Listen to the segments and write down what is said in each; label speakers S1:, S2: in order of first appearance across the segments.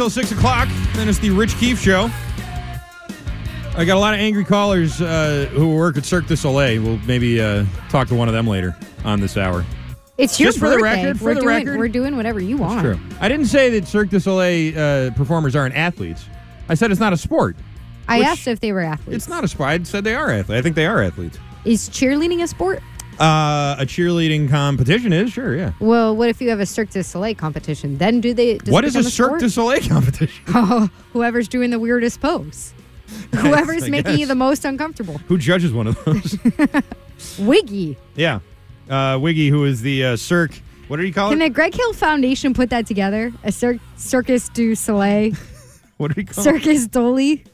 S1: until 6 o'clock. Then it's the Rich Keefe Show. I got a lot of angry callers uh, who work at Cirque du Soleil. We'll maybe uh, talk to one of them later on this hour.
S2: It's your
S1: Just for the record, for
S2: we're
S1: the
S2: doing,
S1: record.
S2: we're doing whatever you want.
S1: True. I didn't say that Cirque du Soleil uh, performers aren't athletes. I said it's not a sport.
S2: I asked if they were athletes.
S1: It's not a sport. I said they are athletes. I think they are athletes.
S2: Is cheerleading a sport?
S1: Uh, a cheerleading competition is sure, yeah.
S2: Well, what if you have a Cirque du Soleil competition? Then do they?
S1: What a
S2: become
S1: Cirque du Soleil competition?
S2: Oh, whoever's doing the weirdest pose. Whoever's
S1: I
S2: making you the most uncomfortable.
S1: Who judges one of those?
S2: Wiggy.
S1: yeah, uh, Wiggy, who is the uh, Cirque. What are you calling?
S2: Can
S1: it?
S2: the Greg Hill Foundation put that together? A Cir- Circus du Soleil,
S1: what did he call
S2: Circus Dolly?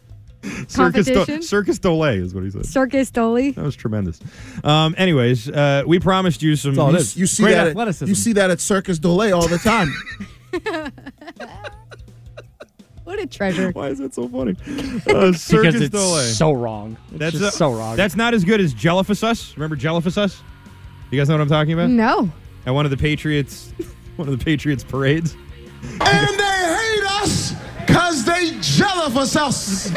S1: Circus,
S2: competition?
S1: Circus Dolay is what he said.
S2: Circus Dolly.
S1: That was tremendous. Um, anyways, uh, we promised you some.
S3: That's all. You see
S1: great
S3: that. At, you see that at Circus Dolay all the time.
S2: What a treasure.
S1: Why is that so funny? Uh, Circus
S4: because it's
S1: Dolay.
S4: so wrong. It's
S1: That's
S4: just
S1: a-
S4: so wrong.
S1: That's not as good as Jellificus. Remember Jellificus? You guys know what I'm talking about?
S2: No.
S1: At one of the Patriots, one of the Patriots parades.
S3: and they hate us because they jealous us.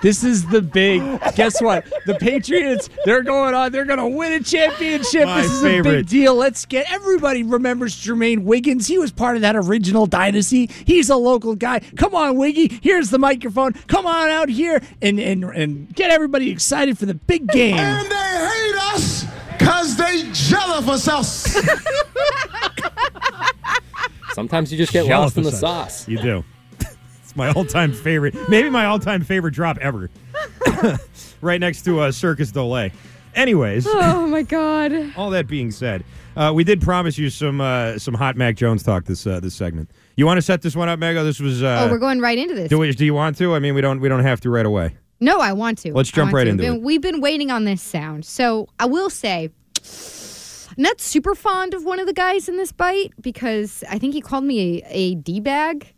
S4: This is the big. Guess what? The Patriots, they're going on. They're going to win a championship.
S1: My
S4: this is a big deal. Let's get everybody remembers Jermaine Wiggins. He was part of that original dynasty. He's a local guy. Come on, Wiggy. Here's the microphone. Come on out here and and and get everybody excited for the big game.
S3: and they hate us because they jealous of us.
S5: Sometimes you just get lost in the sauce.
S1: You do. My all-time favorite. Maybe my all-time favorite drop ever. right next to uh, Circus Dolay. Anyways,
S2: Oh my God.
S1: all that being said, uh, we did promise you some uh, some hot Mac Jones talk this uh, this segment. You want to set this one up, Mego? This was. Uh,
S2: oh, we're going right into this.
S1: do, we, do you want to? I mean, we don't we don't have to right away.
S2: No, I want to.
S1: Let's
S2: I
S1: jump
S2: want
S1: right
S2: to.
S1: into
S2: Been-
S1: it.
S2: We've been waiting on this sound. So I will say, I'm not super fond of one of the guys in this bite because I think he called me a, a D bag.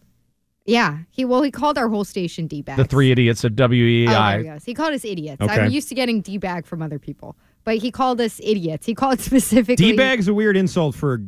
S2: Yeah. He well, he called our whole station D bag.
S4: The three idiots of
S2: Oh, there he
S4: WEI.
S2: He called us idiots.
S1: Okay.
S2: I'm used to getting D bag from other people, but he called us idiots. He called specifically
S1: D bag's a weird insult for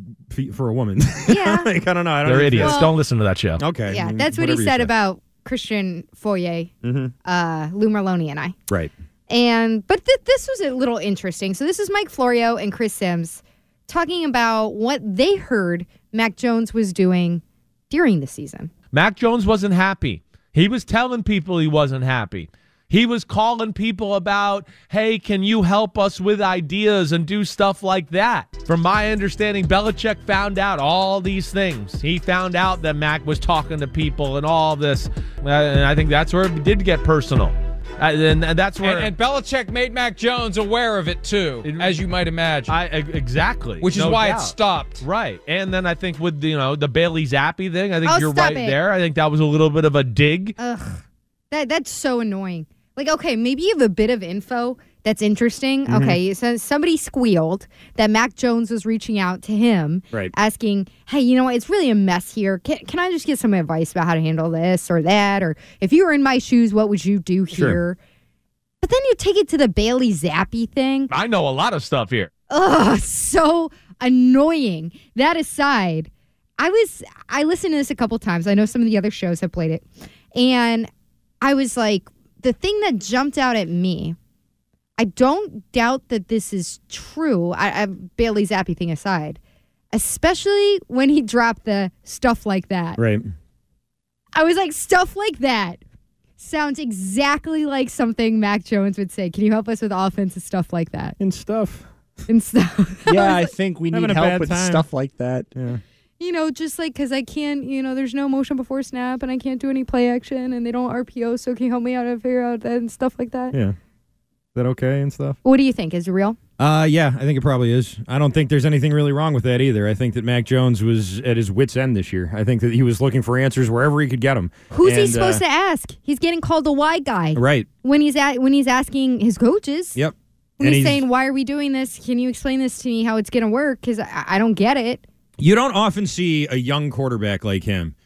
S1: for a woman.
S2: Yeah.
S1: like, I don't know. I don't
S4: They're
S1: know.
S4: idiots.
S2: Well-
S4: Don't listen to that show.
S1: Okay.
S2: Yeah,
S1: I mean,
S2: that's what he said about Christian Fauria,
S1: Mhm.
S2: uh, Lou Merloni, and I.
S1: Right.
S2: And but th- this was a little interesting. So this is Mike Florio and Chris Sims talking about what they heard Mac Jones was doing during the season.
S4: Mac Jones wasn't happy. He was telling people he wasn't happy. He was calling people about, hey, can you help us with ideas and do stuff like that? From my understanding, Belichick found out all these things. He found out that Mac was talking to people and all this. Uh, and I think that's where it did get personal. And, and that's where.
S6: And, and Belichick made Mac Jones aware of it too,
S4: It-
S6: as you might imagine,
S4: I, exactly.
S6: which is
S4: No
S6: why
S4: doubt.
S6: it stopped.
S4: Right. And then I think with the, you know the Bailey Zappe thing, I think
S2: Oh,
S4: you're right
S2: it.
S4: there. I think that was a little bit of a dig.
S2: Ugh, that that's so annoying. Like, okay, maybe you have a bit of info that's interesting.
S1: Mm-hmm.
S2: Okay, so somebody squealed that Mac Jones was reaching out to him,
S1: Right.
S2: asking, "Hey, you know what? It's really a mess here. Can, can I just get some advice about how to handle this or that? Or if you were in my shoes, what would you do
S1: Sure.
S2: here?" But then you take it to the Bailey Zappe thing.
S4: I know a lot of stuff here.
S2: Ugh, so annoying. That aside, I was I listened to this a couple times. I know some of the other shows have played it. And I was like, the thing that jumped out at me, I don't doubt that this is true. I, I Bailey Zappe thing aside, especially when he dropped the stuff like that.
S1: Right.
S2: I was like, stuff like that sounds exactly like something Mac Jones would say. Can you help us with offensive stuff like that
S1: And stuff.
S2: and stuff?
S4: Yeah, I think we need help with
S1: time.
S4: stuff like that.
S1: Yeah.
S2: you know, just like because I can't, you know, there's no motion before snap and I can't do any play action and they don't RPO. So can you help me out and figure out that and stuff like that?
S1: Yeah. Is that okay and stuff?
S2: What do you think? Is it real?
S1: Uh, yeah, I think it probably is. I don't think there's anything really wrong with that either. I think that Mac Jones was at his wits' end this year. I think that he was looking for answers wherever he could get them.
S2: Who's he
S1: And,
S2: supposed
S1: uh,
S2: to ask? He's getting called the why guy
S1: Right.
S2: when he's at when he's asking his coaches.
S1: Yep.
S2: When
S1: And
S2: he's,
S1: he's-
S2: saying, "Why are we doing this? Can you explain this to me? How it's going to work? Because I, I don't get it."
S1: You don't often see a young quarterback like him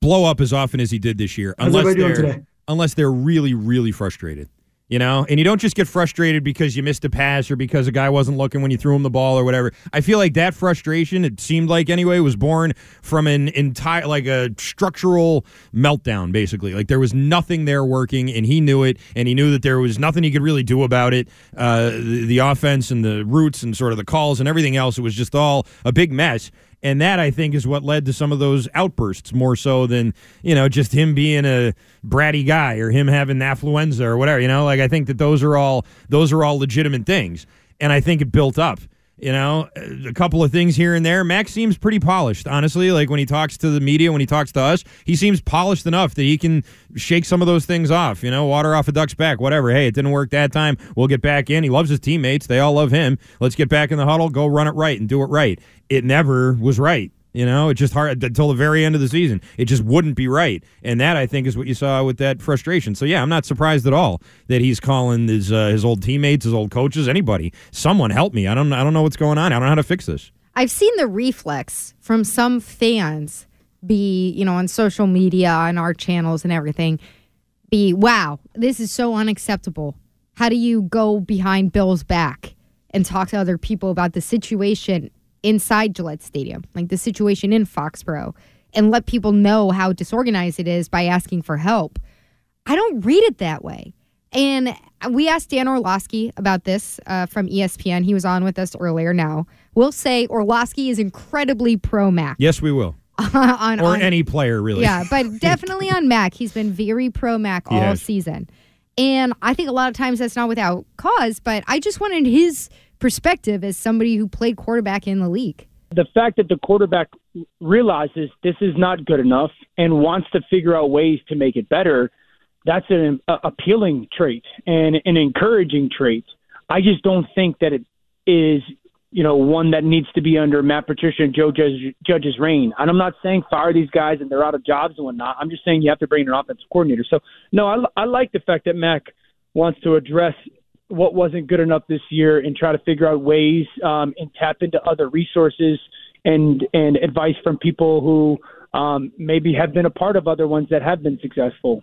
S1: blow up as often as he did this year, unless
S7: everybody doing
S1: they're
S7: today?
S1: unless they're really, really frustrated. You know, and you don't just get frustrated because you missed a pass or because a guy wasn't looking when you threw him the ball or whatever. I feel like that frustration, it seemed like anyway, was born from an entire, like a structural meltdown, basically. Like there was nothing there working, and he knew it, and he knew that there was nothing he could really do about it. Uh, the, the offense and the routes and sort of the calls and everything else, it was just all a big mess. And that I think is what led to some of those outbursts more so than, you know, just him being a bratty guy or him having affluenza or whatever, you know? Like I think that those are all those are all legitimate things. And I think it built up. You know, a couple of things here and there. Max seems pretty polished, honestly. Like when he talks to the media, when he talks to us, he seems polished enough that he can shake some of those things off. You know, water off a duck's back, whatever. Hey, it didn't work that time. We'll get back in. He loves his teammates. They all love him. Let's get back in the huddle, go run it right and do it right. It never was right. You know, it just hard until the very end of the season. It just wouldn't be right, and that I think is what you saw with that frustration. So yeah, I'm not surprised at all that he's calling his uh, his old teammates, his old coaches, anybody. Someone help me. I don't I don't know what's going on. I don't know how to fix this.
S2: I've seen the reflex from some fans be, you know, on social media, on our channels and everything, be, wow, this is so unacceptable. How do you go behind Bill's back and talk to other people about the situation inside Gillette Stadium, like the situation in Foxborough, and let people know how disorganized it is by asking for help? I don't read it that way. And we asked Dan Orlovsky about this uh, from ESPN. He was on with us earlier now. We'll say Orlovsky is incredibly pro Mac.
S1: Yes, we will.
S2: on,
S1: Or
S2: on-
S1: any player, really.
S2: Yeah, but definitely on Mac. He's been very pro Mac all
S1: has.
S2: season. And I think a lot of times that's not without cause, but I just wanted his perspective as somebody who played quarterback in the league.
S7: the fact that the quarterback realizes this is not good enough and wants to figure out ways to make it better, that's an a, appealing trait and an encouraging trait. I just don't think that it is, you know, one that needs to be under Matt Patricia and Joe Judge, Judge's reign. And I'm not saying fire these guys and they're out of jobs and whatnot. I'm just saying you have to bring in an offensive coordinator. So, no, I, I like the fact that Mac wants to address what wasn't good enough this year and try to figure out ways um, and tap into other resources and and advice from people who um, maybe have been a part of other ones that have been successful.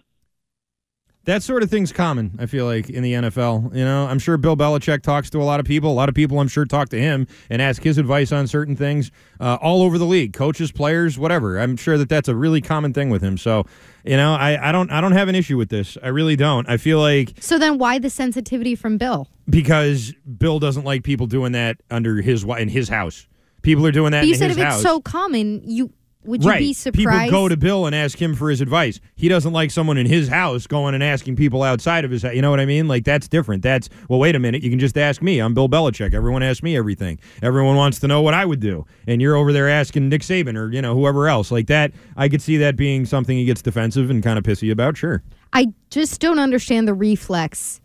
S1: That sort of thing's common, I feel like, in the NFL. You know, I'm sure Bill Belichick talks to a lot of people. A lot of people, I'm sure, talk to him and ask his advice on certain things uh, all over the league, coaches, players, whatever. I'm sure that that's a really common thing with him. So, you know, I, I don't I don't have an issue with this. I really don't. I feel like
S2: So then why the sensitivity from Bill?
S1: because Bill doesn't like people doing that under his in his house. People are doing that
S2: But you said if
S1: house.
S2: it's so common, you would you
S1: right.
S2: be surprised?
S1: People go to Bill and ask him for his advice. He doesn't like someone in his house going and asking people outside of his house. You know what I mean? Like, that's different. That's, well, wait a minute. You can just ask me. I'm Bill Belichick. Everyone asks me everything. Everyone wants to know what I would do. And you're over there asking Nick Saban or, you know, whoever else. Like that, I could see that being something he gets defensive and kind of pissy about. Sure.
S2: I just don't understand the reflex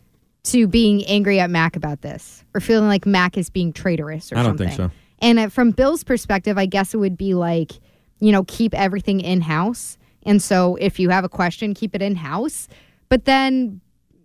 S2: to being angry at Mac about this or feeling like Mac is being traitorous or
S1: I don't
S2: something.
S1: think so.
S2: And uh, from Bill's perspective, I guess it would be like, you know, keep everything in house. And so if you have a question, keep it in house. But then,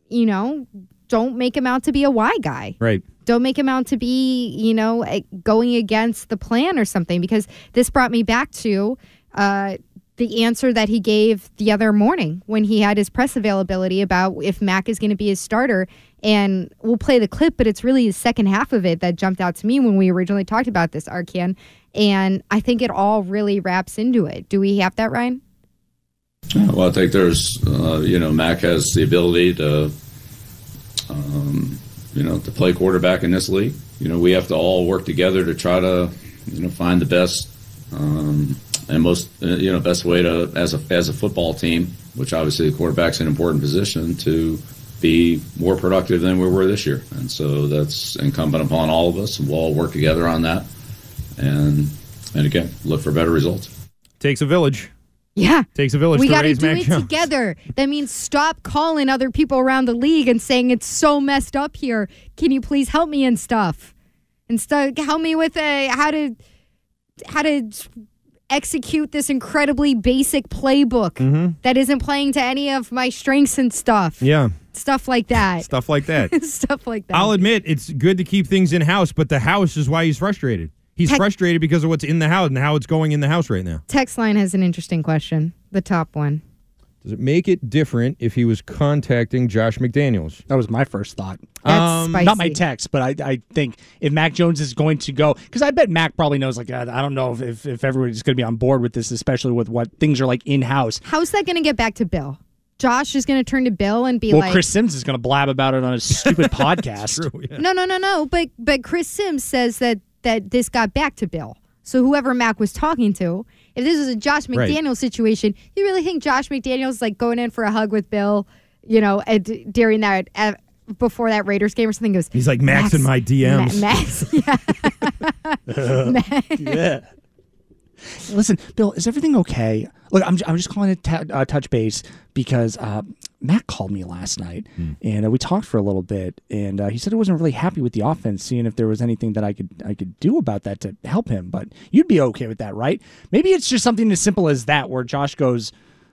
S2: you know, don't make him out to be a why guy.
S1: Right.
S2: Don't make him out to be, you know, going against the plan or something. Because this brought me back to uh, the answer that he gave the other morning when he had his press availability about if Mac is going to be his starter. And we'll play the clip, but it's really the second half of it that jumped out to me when we originally talked about this, Arcand. And I think it all really wraps into it. Do we have that, Ryan?
S8: Well, I think there's, uh, you know, Mac has the ability to, um, you know, to play quarterback in this league. You know, we have to all work together to try to, you know, find the best um, and most, uh, you know, best way to as a as a football team, which obviously the quarterback's an important position to be more productive than we were this year, and so that's incumbent upon all of us, we'll all work together on that, and and again, look for better results.
S1: Takes a village.
S2: Yeah.
S1: Takes a village
S2: we
S1: to
S2: got to do
S1: Mac
S2: it
S1: Jones.
S2: together. That means stop calling other people around the league and saying it's so messed up here. Can you please help me and stuff? And stuff. Help me with a how to how to execute this incredibly basic playbook that isn't playing to any of my strengths and stuff.
S1: Mm-hmm. Yeah.
S2: Stuff like that.
S1: Stuff like that.
S2: stuff like that.
S1: I'll admit it's good to keep things in house, but the house is why he's frustrated. He's
S2: Tech-
S1: frustrated because of what's in the house and how it's going in the house right now.
S2: Text line has an interesting question. The top one.
S1: Does it make it different if he was contacting Josh McDaniels?
S9: That was my first thought.
S2: That's
S1: Um,
S2: spicy.
S9: Not my text, but I, I think if Mac Jones is going to go, because I bet Mac probably knows, like, I, I don't know if, if, if everybody's going to be on board with this, especially with what things are like in house.
S2: How's that going to get back to Bill? Josh is going to turn to Bill and be
S9: Well,
S2: like, "Well,
S9: Chris Sims is going to blab about it on his stupid podcast.
S1: True, yeah.
S2: no, no, no, no. But but Chris Sims says that that this got back to Bill. So whoever Mac was talking to, if this was a Josh
S1: Right.
S2: McDaniel situation, you really think Josh McDaniels's like going in for a hug with Bill, you know, at, during that uh, before that Raiders game or something? Goes,
S1: He's like Max in my DMs.
S2: Ma- Max, yeah.
S9: yeah. Listen, Bill, is everything okay? Look, I'm, I'm just calling it ta- uh, touch base because uh, Matt called me last night and uh, we talked for a little bit, and uh, he said he wasn't really happy with the offense, seeing if there was anything that I could I could do about that to help him. But you'd be okay with that, right? Maybe it's just something as simple as that, where Josh goes,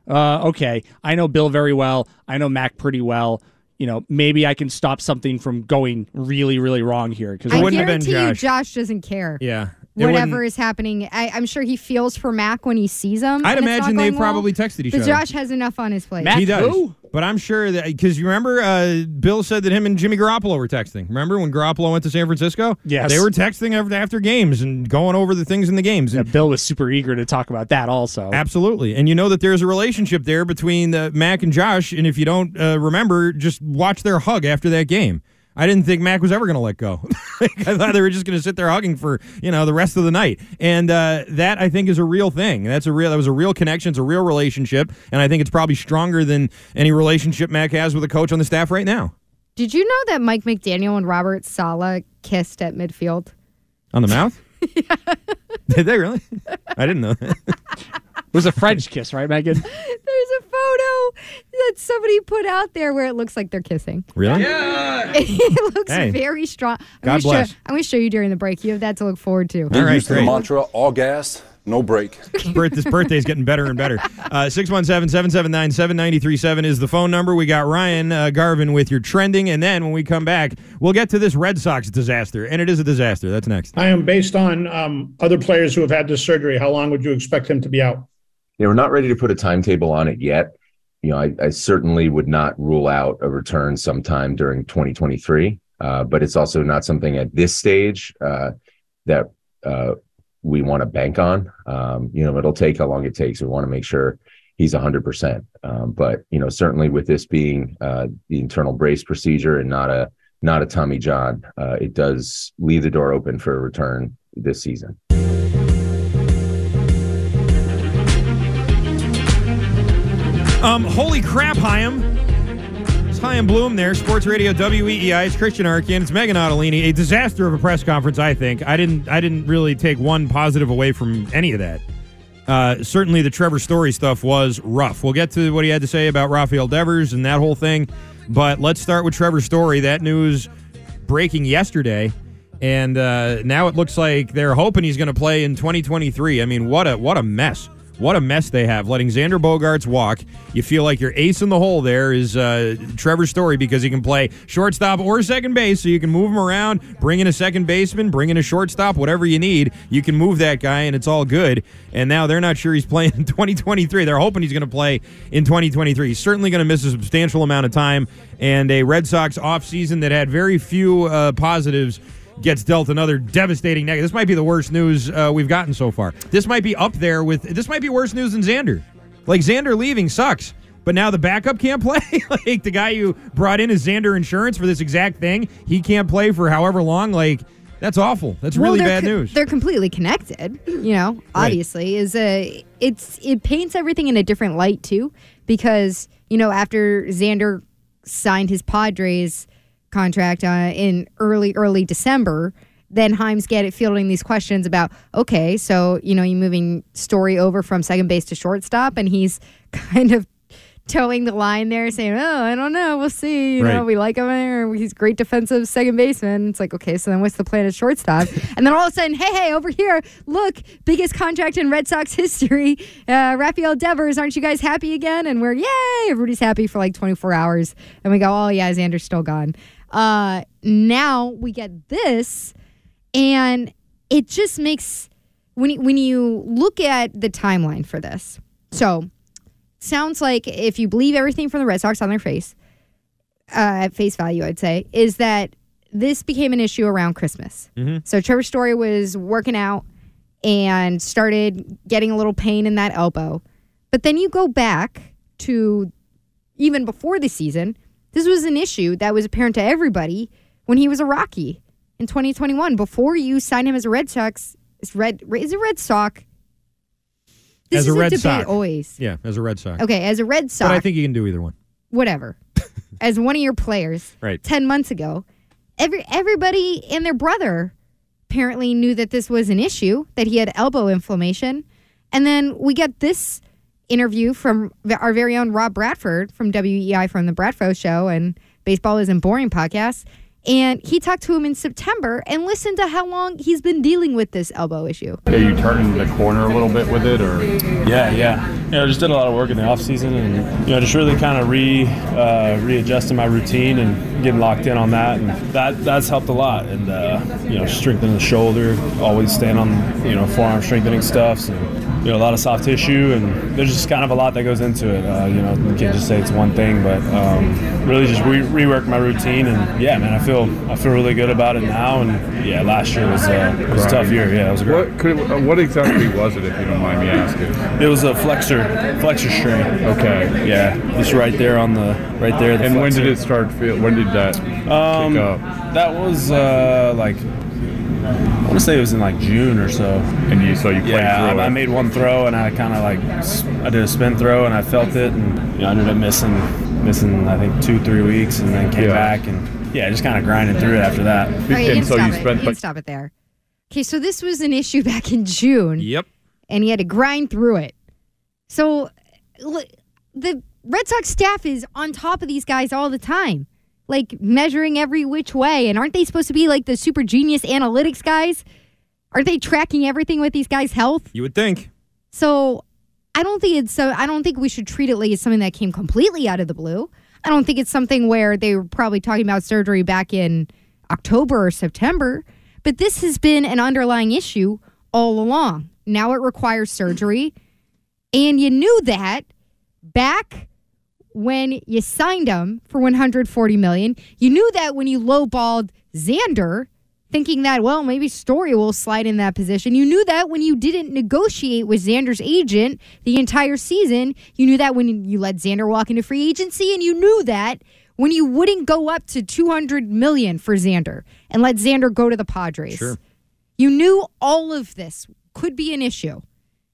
S9: uh, "Okay, I know Bill very well. I know Mac pretty well." You know, maybe I can stop something from going really, really wrong here because
S2: I
S1: wouldn't have been
S2: guarantee you,
S1: Josh.
S2: Josh doesn't care.
S1: Yeah. It
S2: Whatever is happening, I, I'm sure he feels for Mac when he sees him.
S1: I'd
S2: and it's not
S1: imagine they've
S2: well.
S1: probably texted each
S2: But
S1: other.
S2: Josh has enough on his plate.
S9: Mac
S1: he does.
S9: who?
S1: But I'm sure that because you remember, uh, Bill said that him and Jimmy Garoppolo were texting. Remember when Garoppolo went to San Francisco?
S9: Yes.
S1: They were texting after, after games and going over the things in the games.
S9: Yeah,
S1: And
S9: Bill was super eager to talk about that also.
S1: Absolutely. And you know that there's a relationship there between uh, Mac and Josh. And if you don't uh, remember, just watch their hug after that game. I didn't think Mac was ever going to let go. Like, I thought they were just going to sit there hugging for you know the rest of the night, and uh, that I think is a real thing. That's a real that was a real connection. It's a real relationship, and I think it's probably stronger than any relationship Mac has with a coach on the staff right now.
S2: Did you know that Mike McDaniel and Robert Saleh kissed at midfield?
S1: On the mouth? yeah. Did they really? I didn't know that.
S9: It was a French kiss, right, Megan?
S2: There's a photo that somebody put out there where it looks like they're kissing.
S1: Really? Yeah.
S2: it looks
S1: Hey.
S2: very strong. I'm
S1: God
S2: gonna
S1: bless.
S2: Show, I'm going to show you during the break. You have that to look forward to.
S1: All right,
S10: used to the
S1: great.
S10: mantra, all gas, no break.
S1: This birth- this birthday's getting better and better. Uh, 617-779-7937 is the phone number. We got Ryan uh, Garvin with your trending, and then when we come back, we'll get to this Red Sox disaster, and it is a disaster. That's next.
S11: I am based on um, other players who have had this surgery. How long would you expect him to be out?
S12: Yeah, we're not ready to put a timetable on it yet. You know, I, I certainly would not rule out a return sometime during 2023, uh, but it's also not something at this stage uh, that uh, we want to bank on. Um, you know, it'll take how long it takes. We want to make sure he's 100%. Um, but you know, certainly with this being uh, the internal brace procedure and not a not a Tommy John, uh, it does leave the door open for a return this season.
S1: Um, holy crap, Hyam. It's Chaim Bloom there, Sports Radio WEEI. It's Christian Arcand. It's Meghan Ottolini. A disaster of a press conference, I think. I didn't I didn't really take one positive away from any of that. Uh, certainly the Trevor Story stuff was rough. We'll get to what he had to say about Rafael Devers and that whole thing. But let's start with Trevor Story. That news breaking yesterday. And uh, now it looks like they're hoping he's going to play in 2023. I mean, what a what a mess. What a mess they have, letting Xander Bogaerts walk. You feel like your ace in the hole there is uh, Trevor Story because he can play shortstop or second base, so you can move him around, bring in a second baseman, bring in a shortstop, whatever you need. You can move that guy, and it's all good. And now they're not sure he's playing in 2023. They're hoping he's going to play in 2023. He's certainly going to miss a substantial amount of time, and a Red Sox offseason that had very few uh, positives gets dealt another devastating negative. This might be the worst news uh, we've gotten so far. This might be up there with. This might be worse news than Xander. Like Xander leaving sucks, but now the backup can't play. like the guy you brought in is Xander Insurance for this exact thing. He can't play for however long. Like that's awful. That's
S2: Well,
S1: really bad
S2: co-
S1: news.
S2: They're completely connected. You know, obviously, is a it's it paints everything in a different light too, because you know after Xander signed his Padres contract uh, in early early December. Then Himes get it fielding these questions about okay, so you know you're moving Story over from second base to shortstop, and he's kind of towing the line there, saying, "Oh, I don't know, we'll see. You know, we like him there. He's great defensive second baseman." It's like, okay, so then what's the plan at shortstop? and then all of a sudden, hey, hey, over here, look, biggest contract in Red Sox history, uh, Rafael Devers. Aren't you guys happy again? And we're yay, everybody's happy for like 24 hours, and we go, oh yeah, Xander's still gone. Uh, now we get this, and it just makes when you, when you look at the timeline for this. So sounds like if you believe everything from the Red Sox on their face, uh, at face value, I'd say, is that this became an issue around Christmas.
S1: Mm-hmm.
S2: So Trevor Story was working out and started getting a little pain in that elbow. But then you go back to even before the season, this was an issue that was apparent to everybody when he was a Rocky in 2021. Before you signed him as a Red Sox, is Red is a Red Sox. This
S1: as
S2: is
S1: a Red Sox.
S2: always.
S1: Yeah, as a Red Sox.
S2: Okay, as a Red Sox,
S1: But I think you can do either one.
S2: whatever. as one of your players,
S1: Right.
S2: ten months ago, every everybody and their brother apparently knew that this was an issue, that he had elbow inflammation, and then we get this interview from our very own Rob Bradford from WEEI from the Bradford Show and Baseball Isn't Boring podcast. And he talked to him in September and listened to how long he's been dealing with this elbow issue.
S13: Are you turning the corner a little bit with it, or?
S14: Yeah, yeah. You know, just did a lot of work in the off season, and you know, just really kind of re uh, readjusting my routine and getting locked in on that, and that that's helped a lot. And uh, you know, strengthening the shoulder, always staying on you know forearm strengthening stuffs, and you know, a lot of soft tissue, and there's just kind of a lot that goes into it. Uh, you know, you can't just say it's one thing, but um, really just re- rework my routine, and yeah, man, I feel I feel really good about it now, and yeah, last year was uh, it was a tough year. Yeah, it was great.
S13: What could uh, what exactly was it, if you don't mind me asking?
S14: It was a flexor flexor strain.
S13: Okay.
S14: Yeah, just right there on the right there. The
S13: And when did it start? Feel, when did that
S14: Um,
S13: kick up?
S14: that was uh, like I want to say it was in like June or so.
S13: And you so you played
S14: yeah, I, I made one throw and I kind of like I did a spin throw and I felt it and you know, I ended up missing missing I think two three weeks and then came
S13: Yeah.
S14: back and yeah, just kind of grinding through it after that.
S2: All right, you can stop it. You can stop it there. Okay, so this was an issue back in June.
S1: Yep.
S2: And he had to grind through it. So the Red Sox staff is on top of these guys all the time, like measuring every which way. And aren't they supposed to be like the super genius analytics guys? Aren't they tracking everything with these guys' health?
S1: You would think.
S2: So I don't think it's so. I don't think we should treat it like it's something that came completely out of the blue. I don't think it's something where they were probably talking about surgery back in October or September. But this has been an underlying issue all along. Now it requires surgery, and you knew that back when you signed him for 140 million. You knew that when you lowballed Xander, thinking that well maybe Story will slide in that position. You knew that when you didn't negotiate with Xander's agent the entire season. You knew that when you let Xander walk into free agency, and you knew that when you wouldn't go up to 200 million for Xander and let Xander go to the Padres.
S1: Sure.
S2: You knew all of this could be an issue.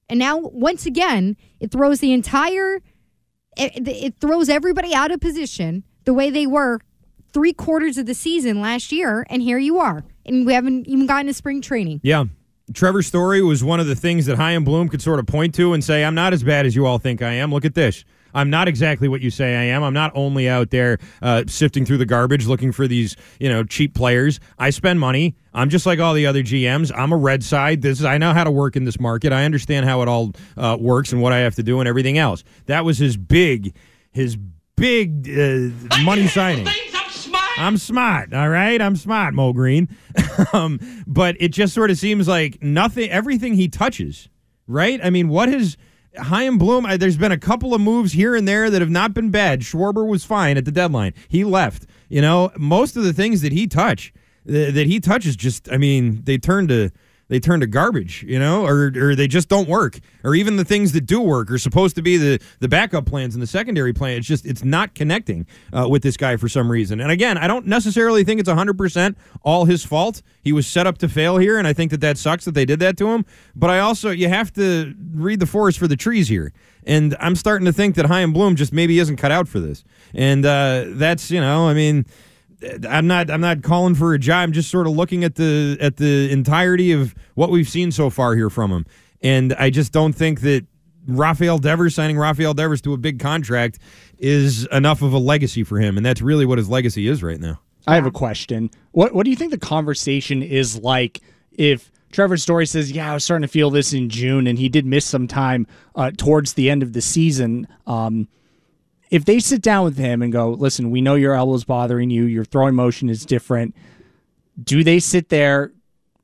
S2: And now, once again, it throws the entire, it, it throws everybody out of position the way they were three quarters of the season last year. And here you are. And we haven't even gotten to spring training.
S1: Yeah. Trevor Story was one of the things that Chaim Bloom could sort of point to and say, I'm not as bad as you all think I am. Look at this. I'm not exactly what you say I am. I'm not only out there uh, sifting through the garbage looking for these, you know, cheap players. I spend money. I'm just like all the other GMs. I'm a red side. This is, I know how to work in this market. I understand how it all uh, works and what I have to do and everything else. That was his big, his big uh, money signing. I'm smart, all right? I'm smart, Mo Green. um, but it just sort of seems like nothing, everything he touches, right? I mean, what has Chaim Bloom? I, there's been a couple of moves here and there that have not been bad. Schwarber was fine at the deadline. He left. You know, most of the things that he touch, th- that he touches, just I mean, they turn to they turn to garbage, you know, or or they just don't work, or even the things that do work are supposed to be the the backup plans and the secondary plan. It's just it's not connecting uh, with this guy for some reason. And again, I don't necessarily think it's hundred percent all his fault. He was set up to fail here, and I think that that sucks that they did that to him. But I also you have to read the forest for the trees here. And I'm starting to think that Chaim Bloom just maybe isn't cut out for this. And uh, that's you know, I mean. I'm not. I'm not calling for a job. I'm just sort of looking at the at the entirety of what we've seen so far here from him, and I just don't think that Rafael Devers signing Rafael Devers to a big contract is enough of a legacy for him, and that's really what his legacy is right now.
S9: I have a question. What What do you think the conversation is like if Trevor Story says, "Yeah, I was starting to feel this in June," and he did miss some time uh, towards the end of the season? Um, if they sit down with him and go, "Listen, we know your elbow's bothering you. Your throwing motion is different." Do they sit there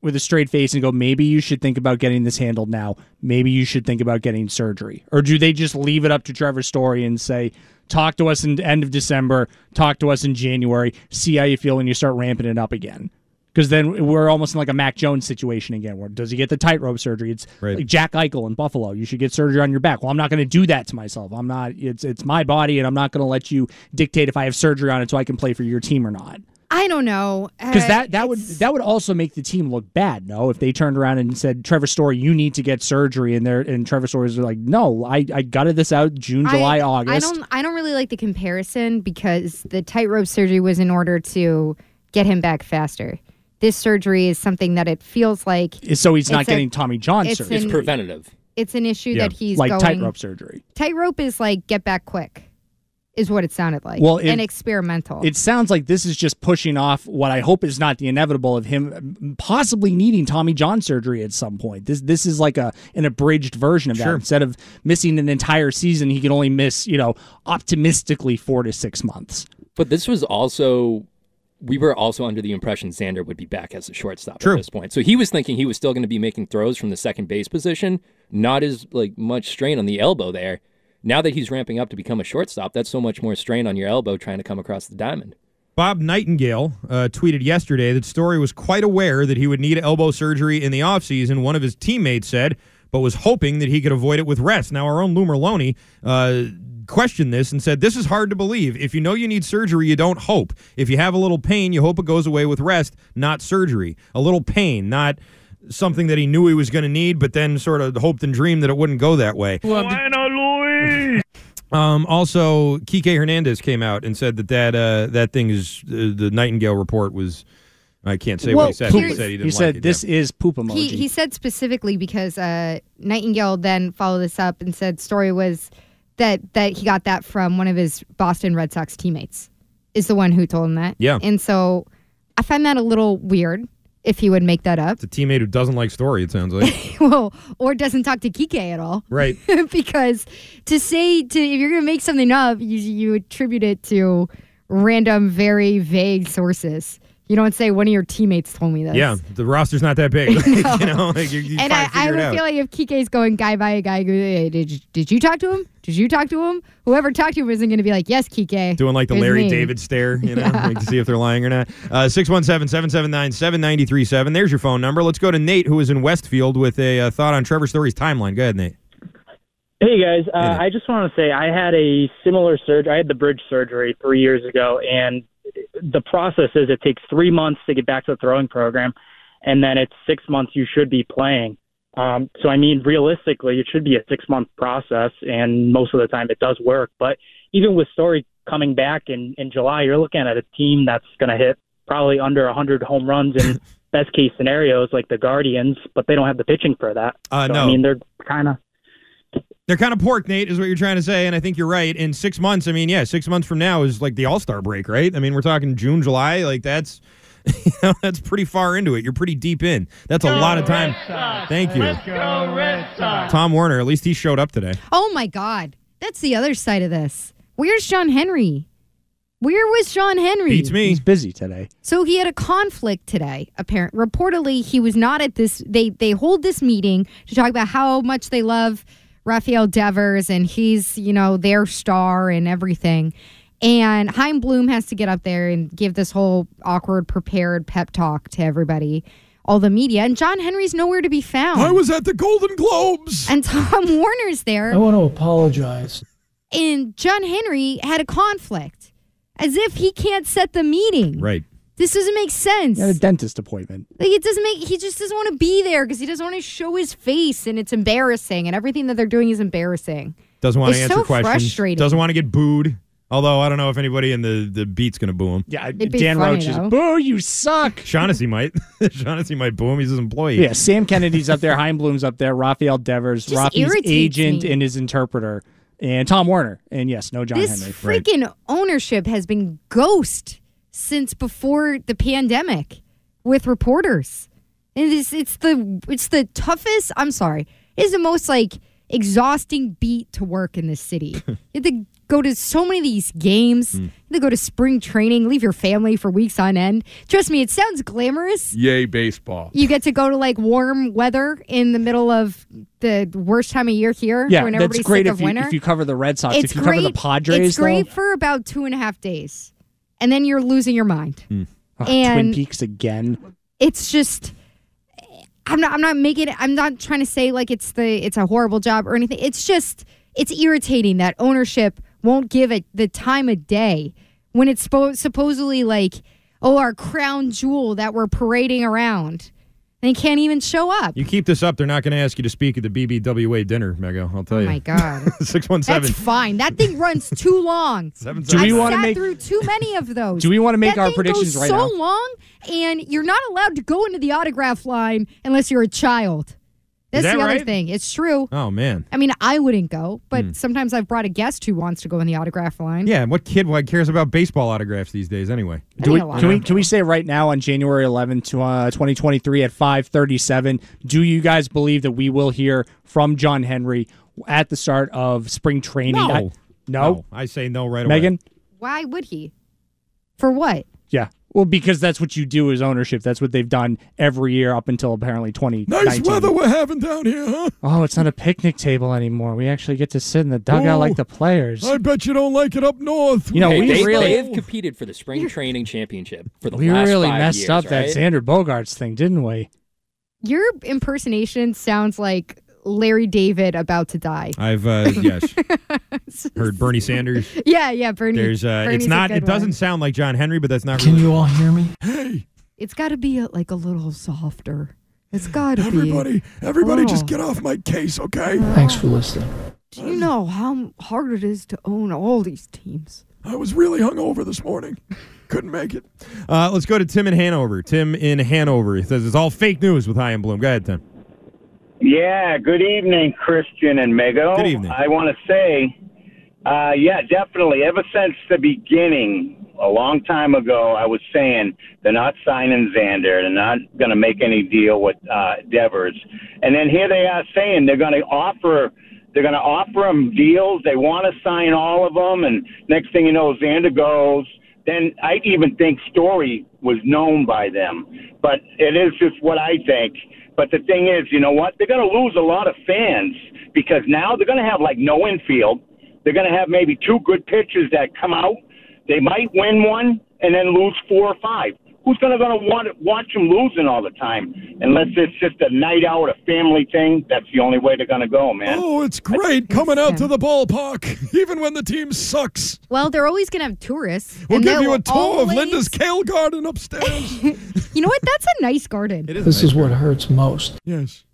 S9: with a straight face and go, maybe you should think about getting this handled now. Maybe you should think about getting surgery, or do they just leave it up to Trevor Story and say, talk to us in the end of December, talk to us in January, see how you feel when you start ramping it up again? Because then we're almost in like a Mac Jones situation again. Where does he get the tightrope surgery? It's like Jack Eichel in Buffalo. You should get surgery on your back. Well, I'm not going to do that to myself. I'm not. It's it's my body, and I'm not going to let you dictate if I have surgery on it so I can play for your team or not.
S2: I don't know.
S9: Because
S2: Uh,
S9: that that would that would also make the team look bad. No, if they turned around and said Trevor Story, you need to get surgery, and there and Trevor Story's like, no, I I gutted this out June, July, August.
S2: I don't. I don't really like the comparison because the tightrope surgery was in order to get him back faster. This surgery is something that it feels like.
S9: so he's not
S2: it's a-
S9: getting Tommy John
S2: it's
S9: surgery.
S2: an-
S5: It's preventative.
S2: It's an issue
S9: Yeah.
S2: that he's
S9: like
S2: going,
S9: tightrope surgery.
S2: Tightrope is like get back quick, is what it sounded like.
S9: Well, it-
S2: and experimental.
S9: It sounds like this is just pushing off what I hope is not the inevitable of him possibly needing Tommy John surgery at some point. This this is like a an abridged version of that. Instead of missing an entire season, he can only miss you know optimistically four to six months.
S5: But this was also we were also under the impression Xander would be back as a shortstop
S1: True.
S5: at this point. So he was thinking he was still going to be making throws from the second base position, not as like much strain on the elbow there. Now that he's ramping up to become a shortstop, that's so much more strain on your elbow trying to come across the diamond.
S1: Bob Nightingale uh, tweeted yesterday that Story was quite aware that he would need elbow surgery in the offseason, one of his teammates said, but was hoping that he could avoid it with rest. Now, our own Lou Merloni uh, questioned this and said, This is hard to believe. If you know you need surgery, you don't hope. If you have a little pain, you hope it goes away with rest, not surgery. A little pain, not something that he knew he was going to need, but then sort of hoped and dreamed that it wouldn't go that way. Um, also, Kike Hernandez came out and said that that uh, that thing is uh, the Nightingale report was. I can't say
S2: Well,
S1: what he said. but He said he didn't
S9: He
S1: like
S9: said
S1: it,
S9: this
S1: yeah.
S9: is poop emoji.
S2: he he said specifically because uh, Nightingale then followed this up and said story was that that he got that from one of his Boston Red Sox teammates is the one who told him that.
S1: Yeah.
S2: and so I find that a little weird if he would make that up.
S1: It's a teammate who doesn't like story. It sounds like
S2: well, or doesn't talk to Kike at all.
S1: right.
S2: because to say to if you're gonna make something up, you you attribute it to random, very vague sources. You don't say one of your teammates told me this.
S1: Yeah, the roster's not that big. you know, like you, you
S2: and I, I
S1: figure
S2: would
S1: it out.
S2: feel like if Kike's going guy by guy, hey, did you, did you talk to him? Did you talk to him? Whoever talked to him isn't going to be like, yes, Kike.
S1: Doing like the Larry
S2: me."
S1: David stare, you know,
S2: Yeah.
S1: like to see if they're lying or not. Uh, 617 779 7937. There's your phone number. Let's go to Nate, who is in Westfield, with a uh, thought on Trevor Story's timeline. Go ahead, Nate.
S15: Hey guys, uh, I just want to say I had a similar surgery. I had the bridge surgery three years ago, and the process is it takes three months to get back to the throwing program, and then it's six months you should be playing. Um, so I mean, realistically, it should be a six month process, and most of the time it does work. But even with Story coming back in in July, you're looking at a team that's going to hit probably under 100 home runs in best case scenarios, like the Guardians, but they don't have the pitching for that.
S1: Uh,
S15: so,
S1: no.
S15: I mean, they're kind of
S1: They're kind of pork, Nate, is what you're trying to say, and I think you're right. In six months, I mean, yeah, six months from now is like the All Star break, right? I mean, we're talking June, July, like that's, you know, that's pretty far into it. You're pretty deep in. That's a lot of time. Thank you, Tom Werner. At least he showed up today.
S2: Oh my God, that's the other side of this. Where's John Henry? Where was John Henry?
S1: Beats me.
S9: He's busy today.
S2: So he had a conflict today. Apparent, reportedly, he was not at this. They they hold this meeting to talk about how much they love Rafael Devers and he's you know their star and everything. And Chaim Bloom has to get up there and give this whole awkward, prepared pep talk to everybody, all the media. And John Henry's nowhere to be found.
S1: I was at the Golden Globes.
S2: and Tom Werner's there.
S16: I want to apologize.
S2: and John Henry had a conflict, as if he can't set the meeting.
S1: Right.
S2: This doesn't make sense.
S9: He had a dentist appointment.
S2: Like it doesn't make. He just doesn't want to be there because he doesn't want to show his face, and it's embarrassing, and everything that they're doing is embarrassing.
S1: Doesn't want to answer
S2: so
S1: questions.
S2: frustrating.
S1: Doesn't want to get booed. Although I don't know if anybody in the, the beat's going to boo him.
S9: Yeah,
S2: It'd be
S9: Dan
S2: funny,
S9: Roche is
S2: though.
S9: boo. You suck.
S1: Shaughnessy might. Shaughnessy might boo him. He's his employee.
S9: Yeah, Sam Kennedy's up there, Chaim Bloom's up there, Rafael Devers,
S2: Just
S9: Rafi's agent
S2: me.
S9: and his interpreter, and Tom Werner. And yes, no John
S2: this
S9: Henry.
S2: freaking ownership has been ghost since before the pandemic with reporters. And it's it's the it's the toughest. I'm sorry. It's the most like exhausting beat to work in this city. you have to go to so many of these games.
S1: Hmm.
S2: You have to go to spring training, leave your family for weeks on end. Trust me, it sounds glamorous.
S4: Yay, baseball.
S2: You get to go to like warm weather in the middle of the worst time of year here
S9: Yeah,
S2: when
S9: that's great
S2: sick
S9: if
S2: of
S9: you,
S2: winter.
S9: if you cover the Red Sox.
S2: it's
S9: if you
S2: great.
S9: cover the Padres,
S2: it's great
S9: though.
S2: for about two and a half days. And then you're losing your mind.
S9: Oh, Twin Peaks again.
S2: it's just I'm not I'm not making it I'm not trying to say like it's the it's a horrible job or anything. It's just it's irritating that ownership won't give it the time of day when it's spo- supposedly like oh our crown jewel that we're parading around. They can't even show up.
S1: You keep this up, they're not going to ask you to speak at the BBWA dinner, Mego. I'll tell you.
S2: Oh my god.
S1: Six one seven.
S2: That's fine. That thing runs too long.
S1: Seven
S9: Do we wanna make-
S2: through too many of those.
S9: Do we wanna make
S2: That
S9: our
S2: thing
S9: predictions
S2: goes
S9: right
S2: so
S9: now?
S2: long, and you're not allowed to go into the autograph line unless you're a child. That's
S1: that
S2: the other
S1: right?
S2: thing. It's true.
S1: Oh man.
S2: I mean, I wouldn't go, but
S1: Hmm.
S2: sometimes I've brought a guest who wants to go in the autograph line.
S1: Yeah, what kid what cares about baseball autographs these days anyway?
S9: Do we,
S2: mean, a lot
S9: can we can we say right now on January 11th, to, uh, 2023 at 5:37? Do you guys believe that we will hear from John Henry at the start of spring training?
S1: No.
S9: I- no.
S1: I say no right away.
S9: Megan.
S2: Why would he? For what?
S9: Yeah. Well, because that's what you do as ownership. That's what they've done every year up until apparently 20.
S1: Nice weather we're having down here, huh?
S9: Oh, it's not a picnic table anymore. We actually get to sit in the dugout
S1: Oh,
S9: like the oh, players.
S1: I bet you don't like it up north.
S9: You know,
S5: Hey,
S9: we
S5: they,
S9: really
S5: they've competed for the spring training championship for the
S9: we
S5: last
S9: really
S5: five
S9: messed
S5: years,
S9: up that
S5: right?
S9: Xander Bogaerts thing, didn't we?
S2: Your impersonation sounds like Larry David about to die.
S1: I've uh, yes heard Bernie Sanders.
S2: Yeah, yeah, Bernie.
S1: There's uh,
S2: Bernie's
S1: it's
S2: a
S1: not.
S2: good
S1: It doesn't
S2: one.
S1: sound like John Henry, but that's not. Can
S6: you all hear me?
S1: Hey,
S2: It's got to be a, like a little softer. It's got to be.
S1: everybody, everybody,
S2: Oh.
S1: just get off my case, okay?
S6: Thanks for listening.
S2: Do you know how hard it is to own all these teams?
S1: I was really hungover this morning. Couldn't make it. Uh, let's go to Tim in Hanover. Tim in Hanover. He says it's all fake news with Chaim Bloom. Go ahead, Tim.
S16: Yeah, good evening, Christian and Mego.
S1: Good evening.
S16: I want to say, uh, yeah, definitely. Ever since the beginning, a long time ago, I was saying they're not signing Xander. They're not going to make any deal with uh, Devers. And then here they are saying they're going to offer. They're going to offer them deals. They want to sign all of them, and next thing you know, Xander goes. Then I even think Story was known by them, but it is just what I think. But the thing is, you know what? They're going to lose a lot of fans because now they're going to have like no infield. They're going to have maybe two good pitchers that come out. They might win one and then lose four or five. Who's going to going to want watch them losing all the time? Unless it's just a night out, a family thing. That's the only way they're going to go, man.
S1: Oh, it's great coming out to the ballpark, even when the team sucks.
S2: Well, they're always going to have tourists.
S1: We'll give you a tour of Linda's kale garden upstairs.
S2: You know what? That's a nice garden.
S6: This is what hurts most.
S1: yes.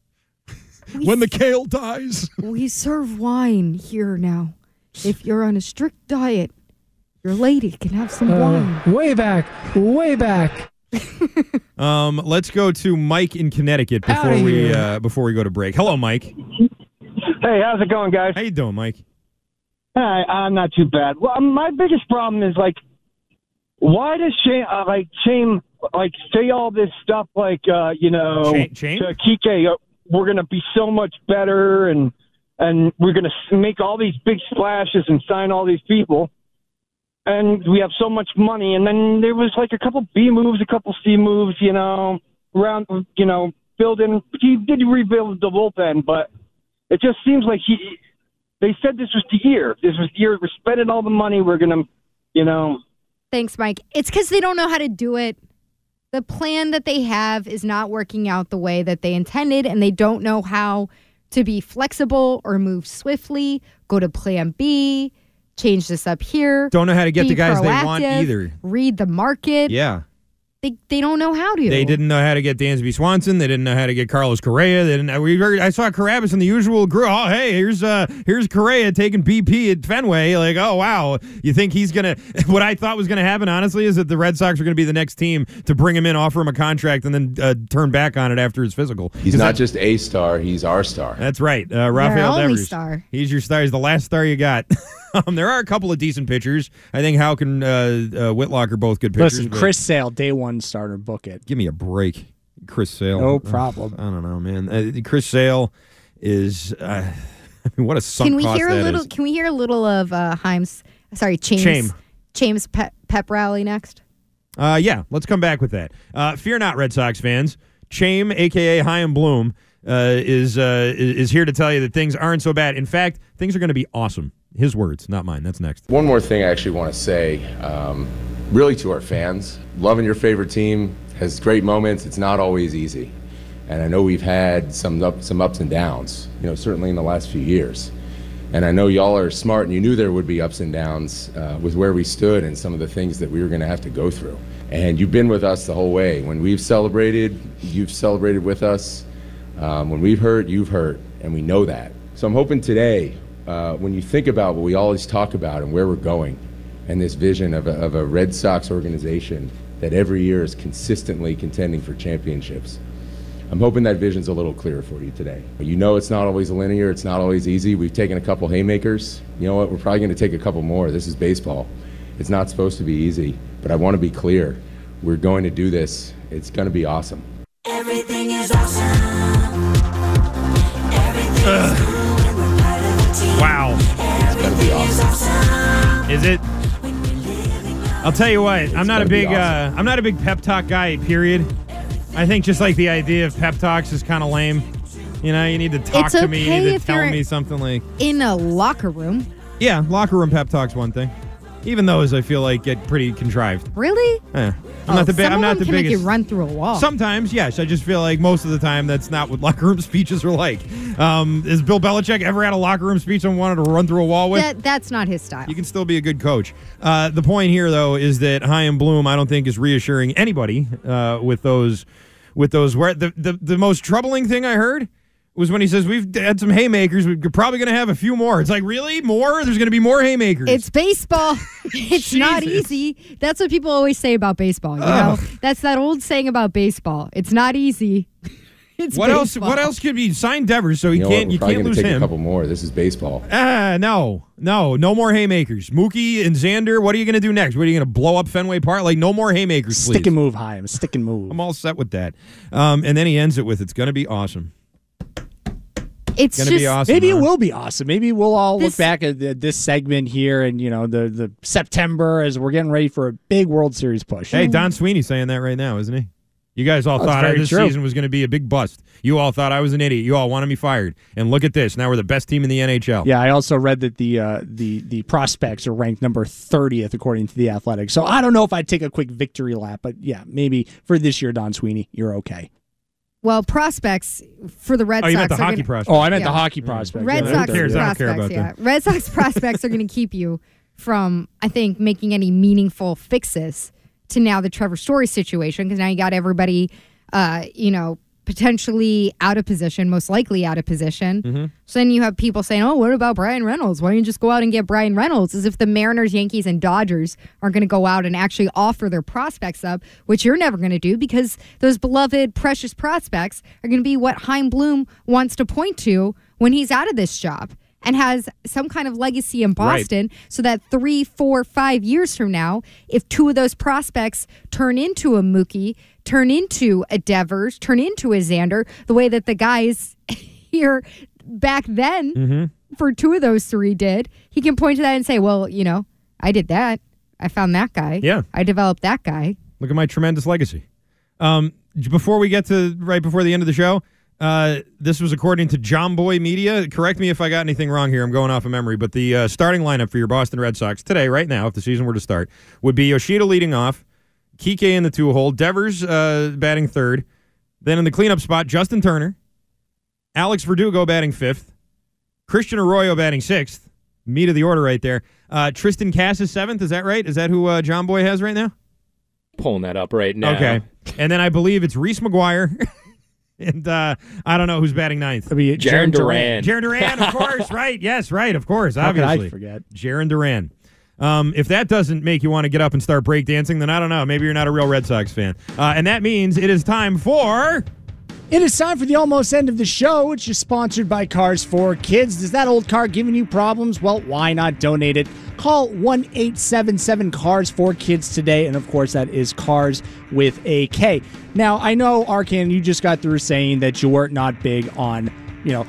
S1: when the kale dies.
S2: We serve wine here now. If you're on a strict diet, your lady can have some wine.
S6: Uh, way back, way back.
S1: Um, let's go to Mike in Connecticut before
S6: Outta
S1: we
S6: here.
S1: uh, before we go to break. Hello, Mike.
S17: Hey, how's it going, guys?
S1: How you doing, Mike?
S17: Hi, I'm not too bad. Well, um, my biggest problem is like, why does Shane uh, like Shane like say all this stuff like uh, you know
S1: Shane- Shane?
S17: to Kike, uh, we're gonna be so much better and and we're gonna make all these big splashes and sign all these people, and we have so much money. And then there was like a couple B moves, a couple C moves, you know, around you know building. He did rebuild the bullpen, but it just seems like he they said this was the year. This was the year we're spending all the money. We're gonna, you know,
S2: Thanks, Mike. It's because they don't know how to do it. The plan that they have is not working out the way that they intended, and they don't know how to be flexible or move swiftly, go to plan B, change this up here.
S1: Don't know how to get the guys they want either.
S2: Read the market.
S1: Yeah.
S2: They, they don't know how to.
S1: They didn't know how to get Dansby Swanson. They didn't know how to get Carlos Correa. They didn't. We heard, I saw Carrabis in the usual group. Oh, hey, here's uh here's Correa taking BP at Fenway. Like, oh wow, you think he's gonna? What I thought was gonna happen, honestly, is that the Red Sox are gonna be the next team to bring him in, offer him a contract, and then uh, turn back on it after his physical.
S12: He's not
S1: that-
S12: just a star; he's our star.
S1: That's right, uh, Rafael
S2: only
S1: Devers.
S2: star.
S1: He's your star. He's the last star you got. um, there are a couple of decent pitchers. I think Houck and uh, uh, Whitlock are both good pitchers.
S9: Listen, Chris Sale, day one starter, book it.
S1: Give me a break, Chris Sale.
S9: No problem.
S1: I don't know, man. Uh, Chris Sale is. Uh, what a sunk
S2: Can we
S1: cost
S2: hear a little?
S1: is.
S2: Can we hear a little of uh, Himes? Sorry, James.
S1: Chame.
S2: Chames pep, pep rally next.
S1: Uh, yeah, let's come back with that. Uh, fear not, Red Sox fans. Chame, aka Chaim Bloom, uh, is uh, is here to tell you that things aren't so bad. In fact, things are going to be awesome. His words, not mine. That's next.
S12: One more thing I actually want to say, um, really to our fans. Loving your favorite team has great moments. It's not always easy. And I know we've had some, up, some ups and downs, you know, certainly in the last few years. And I know y'all are smart and you knew there would be ups and downs uh, with where we stood and some of the things that we were going to have to go through. And you've been with us the whole way. When we've celebrated, you've celebrated with us. Um, when we've hurt, you've hurt. And we know that. So I'm hoping today, uh, when you think about what we always talk about and where we're going, and this vision of a, of a Red Sox organization that every year is consistently contending for championships, I'm hoping that vision's a little clearer for you today. You know it's not always linear, it's not always easy. We've taken a couple haymakers. You know what? We're probably going to take a couple more. This is baseball. It's not supposed to be easy, but I want to be clear. We're going to do this. It's going to be awesome.
S18: Everything is awesome.
S1: Wow.
S12: It's going to be awesome.
S1: Is it? I'll tell you what. I'm not a big.
S12: awesome.
S1: Uh, I'm not a big pep talk guy. Period. I think just like the idea of pep talks is kind of lame. You know, you need to talk
S2: It's
S1: to me. You need to tell me something like.
S2: In a locker room.
S1: Yeah, locker room pep talks one thing. Even those I feel like get pretty contrived.
S2: Really?
S1: Eh. I'm
S2: Oh,
S1: not the big. I'm not the
S2: can make
S1: biggest.
S2: you run through a wall.
S1: Sometimes, yes. I just feel like most of the time that's not what locker room speeches are like. Um, has Bill Belichick ever had a locker room speech and wanted to run through a wall with?
S2: that that's not his style.
S1: You can still be a good coach. Uh, the point here, though, is that Chaim Bloom, I don't think, is reassuring anybody uh, with those. With those, where the, the the most troubling thing I heard was when he says we've had some haymakers. We're probably going to have a few more. It's like really more. There's going to be more haymakers.
S2: It's baseball. it's not easy. That's what people always say about baseball. You
S1: Ugh.
S2: know, that's that old saying about baseball. It's not easy. it's
S1: what else? What else could be signed Devers so he
S12: You know
S1: can't
S12: We're
S1: you
S12: probably
S1: can't
S12: gonna
S1: lose
S12: take
S1: him.
S12: a couple more. This is baseball.
S1: Ah, no, no, no more haymakers. Mookie and Xander. What are you going to do next? What are you going to blow up Fenway Park? Like no more haymakers, please.
S9: Stick and move, Chaim. Stick and move.
S1: I'm all set with that. Um, and then he ends it with, "It's going to be awesome."
S2: It's
S1: Gonna
S2: just
S1: be awesome.
S9: Maybe
S1: huh?
S9: it will be awesome. Maybe we'll all
S2: This-
S9: look back at the, this segment here and you know the the September as we're getting ready for a big World Series push.
S1: Hey, Don Sweeney's saying that right now, isn't he? You guys all
S9: That's
S1: thought this
S9: true.
S1: season was going to be a big bust. You all thought I was an idiot. You all wanted me fired. And look at this. Now we're the best team in the NHL.
S9: Yeah, I also read that the uh, the the prospects are ranked number thirtieth according to the Athletic. So I don't know if I'd take a quick victory lap, but yeah, maybe for this year, Don Sweeney, you're okay.
S2: Well prospects for the Red
S1: Oh,
S2: Sox.
S1: you meant the hockey
S2: gonna,
S1: prospects.
S9: Oh, I meant
S2: Yeah.
S9: the hockey prospects.
S2: Red
S9: Yeah,
S2: Sox
S1: Who? I don't
S2: prospects.
S1: care about
S2: yeah,
S1: that.
S2: Red Sox prospects are going to keep you from, I think, making any meaningful fixes to now the Trevor Story situation because now you got everybody, uh, you know, potentially out of position, most likely out of position.
S1: Mm-hmm.
S2: So then you have people saying, "Oh, what about Bryan Reynolds? Why don't you just go out and get Bryan Reynolds?" As if the Mariners, Yankees, and Dodgers aren't going to go out and actually offer their prospects up, which you're never going to do because those beloved, precious prospects are going to be what Chaim Bloom wants to point to when he's out of this job and has some kind of legacy in
S1: Right.
S2: Boston, so that three, four, five years from now, if two of those prospects turn into a Mookie, turn into a Devers, turn into a Xander, the way that the guys here back then
S1: Mm-hmm.
S2: for two of those three did, he can point to that and say, well, you know, I did that. I found that guy.
S1: Yeah.
S2: I developed that guy.
S1: Look at my tremendous legacy. Um, before we get to right before the end of the show, uh, this was according to Jomboy Media. Correct me if I got anything wrong here. I'm going off of memory, but the uh, starting lineup for your Boston Red Sox today, right now, if the season were to start, would be Yoshida leading off, Kike in the two hole, Devers uh, batting third, then in the cleanup spot, Justin Turner, Alex Verdugo batting fifth, Christian Arroyo batting sixth. Meat of the order right there. Uh, Triston Casas seventh. Is that right? Is that who uh, Jomboy has right now?
S5: Pulling that up right now.
S1: Okay. And then I believe it's Reese McGuire. and uh, I don't know who's batting ninth.
S9: It'll be
S5: Jarren Duran.
S1: Jarren Duran, of course, right. Yes, right, of course, Obviously.
S9: How could I
S1: obviously.
S9: forget?
S1: Jarren Duran. Um, if that doesn't make you want to get up and start breakdancing, then I don't know. Maybe you're not a real Red Sox fan. Uh, and that means it is time for.
S9: It is time for the almost end of the show, which is sponsored by Cars for Kids. Is that old car giving you problems? Well, why not donate it? Call 1 877 Cars for Kids today. And of course, that is Cars with a K. Now, I know, Arcand, you just got through saying that you weren't not big on, you know,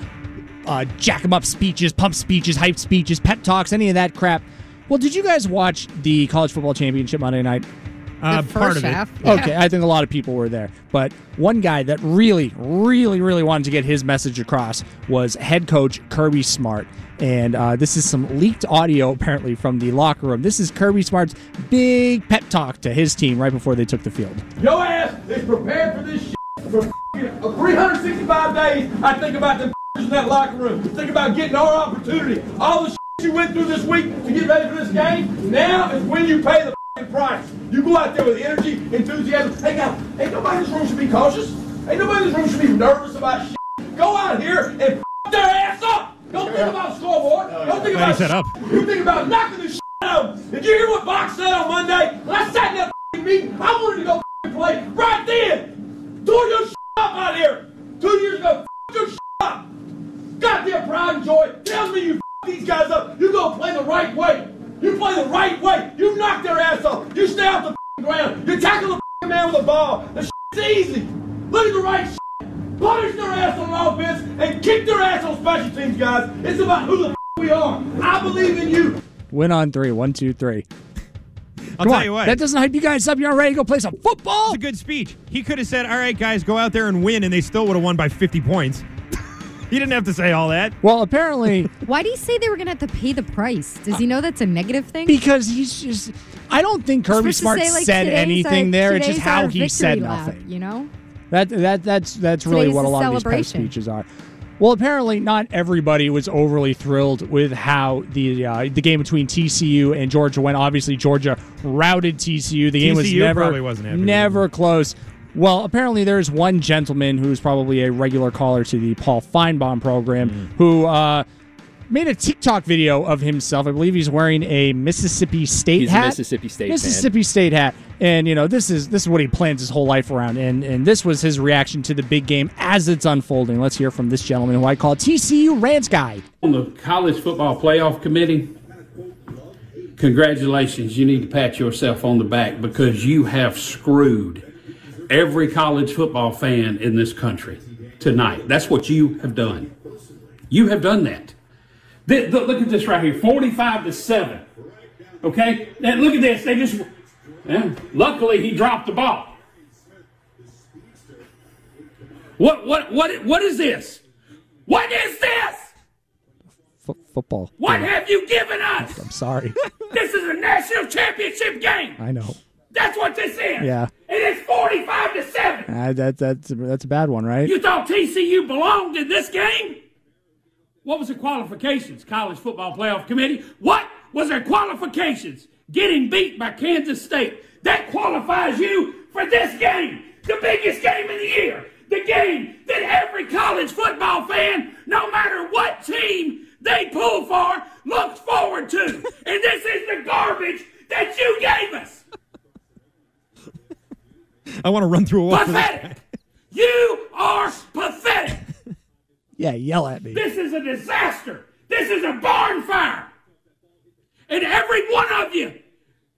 S9: uh, jack 'em up speeches, pump speeches, hype speeches, pep talks, any of that crap. Well, did you guys watch the college football championship Monday night?
S1: Uh,
S2: The
S1: part
S2: first
S1: of it.
S2: half. yeah.
S9: Okay, I think a lot of people were there. But one guy that really, really, really wanted to get his message across was head coach Kirby Smart. And uh, this is some leaked audio apparently from the locker room. This is Kirby Smart's big pep talk to his team right before they took the field.
S19: Your ass is prepared for this shit for f***ing 365 days. I think about the in that locker room. Think about getting our opportunity. All the shit you went through this week to get ready for this game. Now is when you pay the f***ing price. You go out there with energy, enthusiasm. Hey, guys, ain't nobody in this room should be cautious. Ain't nobody in this room should be nervous about shit. Go out here and f- their ass up. Don't think about scoreboard. Oh, Don't think about shit.
S1: up.
S19: You think about knocking the shit out. Did you hear what Box said on Monday? When I sat in that f***ing meeting, I wanted to go f***ing play right then. Tore your shit up out here. Two years ago, f- your shit up. Goddamn pride and joy tells me you f- these guys up. You go play the right way. You play the right way. You knock their ass off. You stay off the ground. You tackle the man with a ball. The shit's easy. Look at the right shit. Punish their ass on offense and kick their ass on special teams, guys. It's about who the f- we are. I believe in you.
S9: Win on three. One, two, three.
S1: I'll
S9: Come
S1: tell
S9: on.
S1: you what.
S9: That doesn't hype you guys up. You're not ready to go play some football?
S1: It's a good speech. He could have said, "All right, guys, go out there and win," and they still would have won by 50 points. he didn't have to say all that.
S9: Well, apparently,
S2: Why do you say they were going to have to pay the price? Does he know that's a negative thing?
S9: because he's just. I don't think Kirby
S2: Supposed to
S9: Smart
S2: say, like,
S9: said
S2: today's
S9: anything
S2: our-
S9: there. It's just
S2: today's
S9: how
S2: our
S9: he said
S2: lap,
S9: nothing.
S2: You know?
S9: That that that's that's really
S2: Today's
S9: what a
S2: a
S9: lot of these pep
S2: celebration.
S9: speeches are. Well, apparently not everybody was overly thrilled with how the uh, the game between TCU and Georgia went. Obviously, Georgia routed TCU. The game was
S1: TCU
S9: never
S1: probably wasn't happy with
S9: never close. Well, apparently there's one gentleman who's probably a regular caller to the Paul Finebaum program
S1: Mm.
S9: who uh, made a TikTok video of himself. I believe he's wearing a Mississippi State
S5: He's a
S9: hat.
S5: Mississippi State fan.
S9: Mississippi State hat. And you know, this is this is what he plans his whole life around. And and this was his reaction to the big game as it's unfolding. Let's hear from this gentleman who I call TCU Rants Guy.
S20: On the college football playoff committee, congratulations. You need to pat yourself on the back because you have screwed every college football fan in this country tonight. That's what you have done. You have done that. Th- th- look at this right here 45 to 7. Okay? Now look at this. They just. Yeah. Luckily, he dropped the ball. What, what, what, what is this? What is this?
S9: F- football.
S20: What
S9: game.
S20: have you given us?
S9: I'm sorry.
S20: This is a national championship game.
S9: I know.
S20: That's what this is.
S9: Yeah.
S20: It is 45 to 7.
S9: Uh, that that's that's a bad one, right?
S20: You thought TCU belonged in this game? What was the qualifications, College Football Playoff Committee? What was their qualifications? Getting beat by Kansas State. That qualifies you for this game, the biggest game of the year. The game that every college football fan, no matter what team they pull for, looks forward to. and this is the garbage that you gave us.
S1: I want to run through a wall. for this guy.
S20: Pathetic. You are pathetic.
S9: Yeah, yell at me.
S20: This is a disaster. This is a barn fire. And every one of you,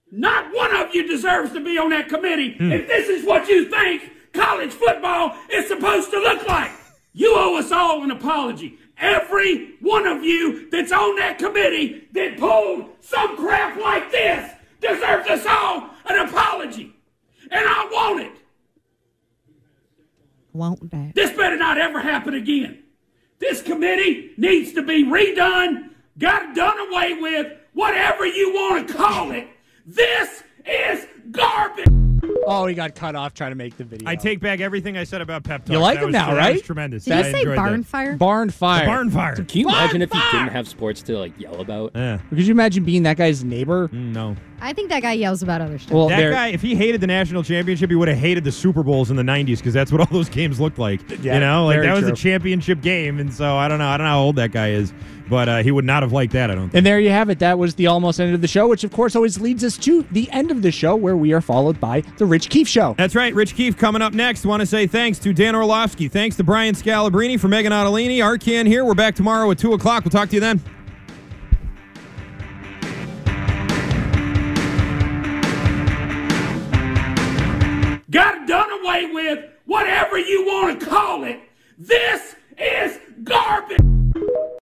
S20: not one of you deserves to be on that committee hmm. if this is what you think college football is supposed to look like. You owe us all an apology. Every one of you that's on that committee that pulled some crap like this deserves us all an apology. And I want it.
S2: Won't that?
S20: This better not ever happen again. This committee needs to be redone, got done away with, whatever you want to call it. This is garbage.
S9: Oh, he got cut off trying to make the video.
S1: I take back everything I said about pep talk.
S9: You like
S1: That
S9: him
S1: was-
S9: now,
S1: that
S9: right?
S1: was tremendous.
S2: Did
S1: I
S2: you say
S1: enjoyed
S2: barn
S1: that.
S2: fire?
S9: Barn fire.
S1: Barn fire.
S5: Can you imagine if he
S20: fire!
S5: didn't have sports to like yell about?
S1: Yeah.
S9: Could you imagine being that guy's neighbor?
S1: Mm, No.
S2: I think that guy yells about other stuff.
S9: Well,
S1: that
S9: there-
S1: guy, if he hated the national championship, he would have hated the Super Bowls in the '90s because that's what all those games looked like.
S9: Yeah,
S1: you know, like
S9: very
S1: that was
S9: true.
S1: a championship game, and so I don't know. I don't know how old that guy is, but uh, he would not have liked that. I don't. think.
S9: And there you have it. That was the almost end of the show, which of course always leads us to the end of the show where we are followed by the Rich Keefe Show.
S1: That's right. Rich Keefe coming up next. Want to say thanks to Dan Orlovsky. Thanks to Brian Scalabrine for Meghan Ottolini. Arcand here. We're back tomorrow at 2 o'clock. We'll talk to you then.
S20: Got done away with, whatever you want to call it. This is garbage.